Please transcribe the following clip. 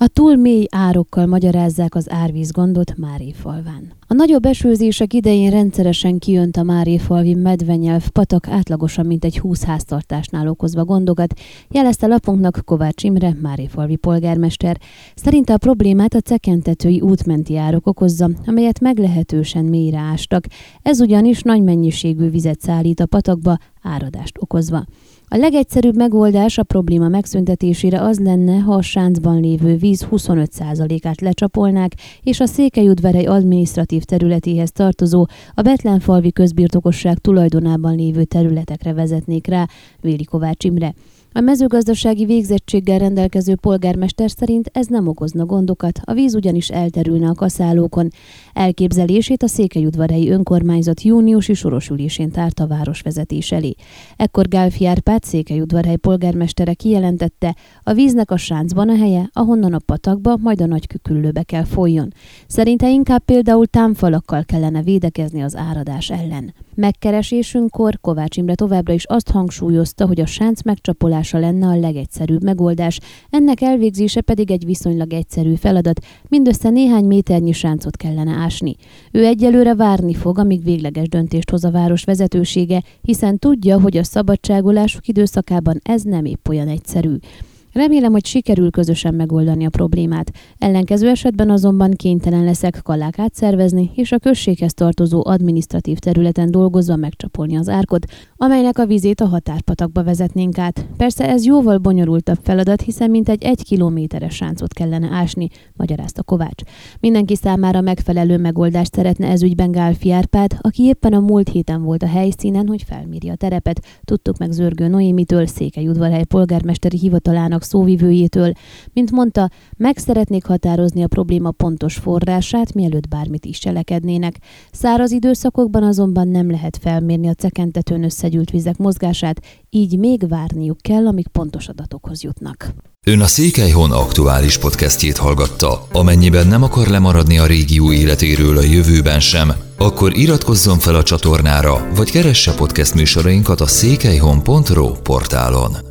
A túl mély árokkal magyarázzák az árvízgondot Máréfalván. A nagyobb esőzések idején rendszeresen kijönt a Máréfalvi medvenyelv patak átlagosan mint egy 20 háztartásnál okozva gondokat, jelezte lapunknak Kovács Imre, Máréfalvi polgármester. Szerinte a problémát a cekentetői útmenti árok okozza, amelyet meglehetősen mélyre ástak. Ez ugyanis nagy mennyiségű vizet szállít a patakba, áradást okozva. A legegyszerűbb megoldás a probléma megszüntetésére az lenne, ha a sáncban lévő víz 25%-át lecsapolnák, és a Székelyudvarhely adminisztratív területéhez tartozó, a Betlenfalvi közbirtokosság tulajdonában lévő területekre vezetnék rá, Véli Kovács Imre. A mezőgazdasági végzettséggel rendelkező polgármester szerint ez nem okozna gondokat, a víz ugyanis elterülne a kaszálókon. Elképzelését a Székelyudvarhelyi önkormányzat júniusi sorosülésén tárta a városvezetés elé. Ekkor Gálfi Árpád Székelyudvarhely polgármestere kijelentette, a víznek a sáncban a helye, ahonnan a patakba, majd a nagy küküllőbe kell folyjon. Szerinte inkább például támfalakkal kellene védekezni az áradás ellen. Megkeresésünkkor Kovács Imre továbbra is azt hangsúlyozta, hogy a sánc megcsapolása lenne a legegyszerűbb megoldás, ennek elvégzése pedig egy viszonylag egyszerű feladat, mindössze néhány méternyi sáncot kellene ásni. Ő egyelőre várni fog, amíg végleges döntést hoz a város vezetősége, hiszen tudja, hogy a szabadságolásuk időszakában ez nem épp olyan egyszerű. Remélem, hogy sikerül közösen megoldani a problémát. Ellenkező esetben azonban kénytelen leszek kallák átszervezni, és a községhez tartozó adminisztratív területen dolgozva megcsapolni az árkot, amelynek a vizét a határpatakba vezetnénk át. Persze ez jóval bonyolultabb feladat, hiszen mintegy egy kilométeres sáncot kellene ásni, magyarázta Kovács. Mindenki számára megfelelő megoldást szeretne ez ügyben Gálfi Árpád, aki éppen a múlt héten volt a helyszínen, hogy felméri a terepet. Tudtuk meg Zörgő Noémitől, Székelyudvarhely polgármesteri hivatalának szóvivőjétől. Mint mondta, meg szeretnék határozni a probléma pontos forrását, mielőtt bármit is cselekednének. Száraz időszakokban azonban nem lehet felmérni a cekentetőn összegyűlt vizek mozgását, így még várniuk kell, amíg pontos adatokhoz jutnak. Ön a Székelyhon aktuális podcastjét hallgatta. Amennyiben nem akar lemaradni a régió életéről a jövőben sem, akkor iratkozzon fel a csatornára, vagy keresse podcast műsorainkat a székelyhon.pro portálon.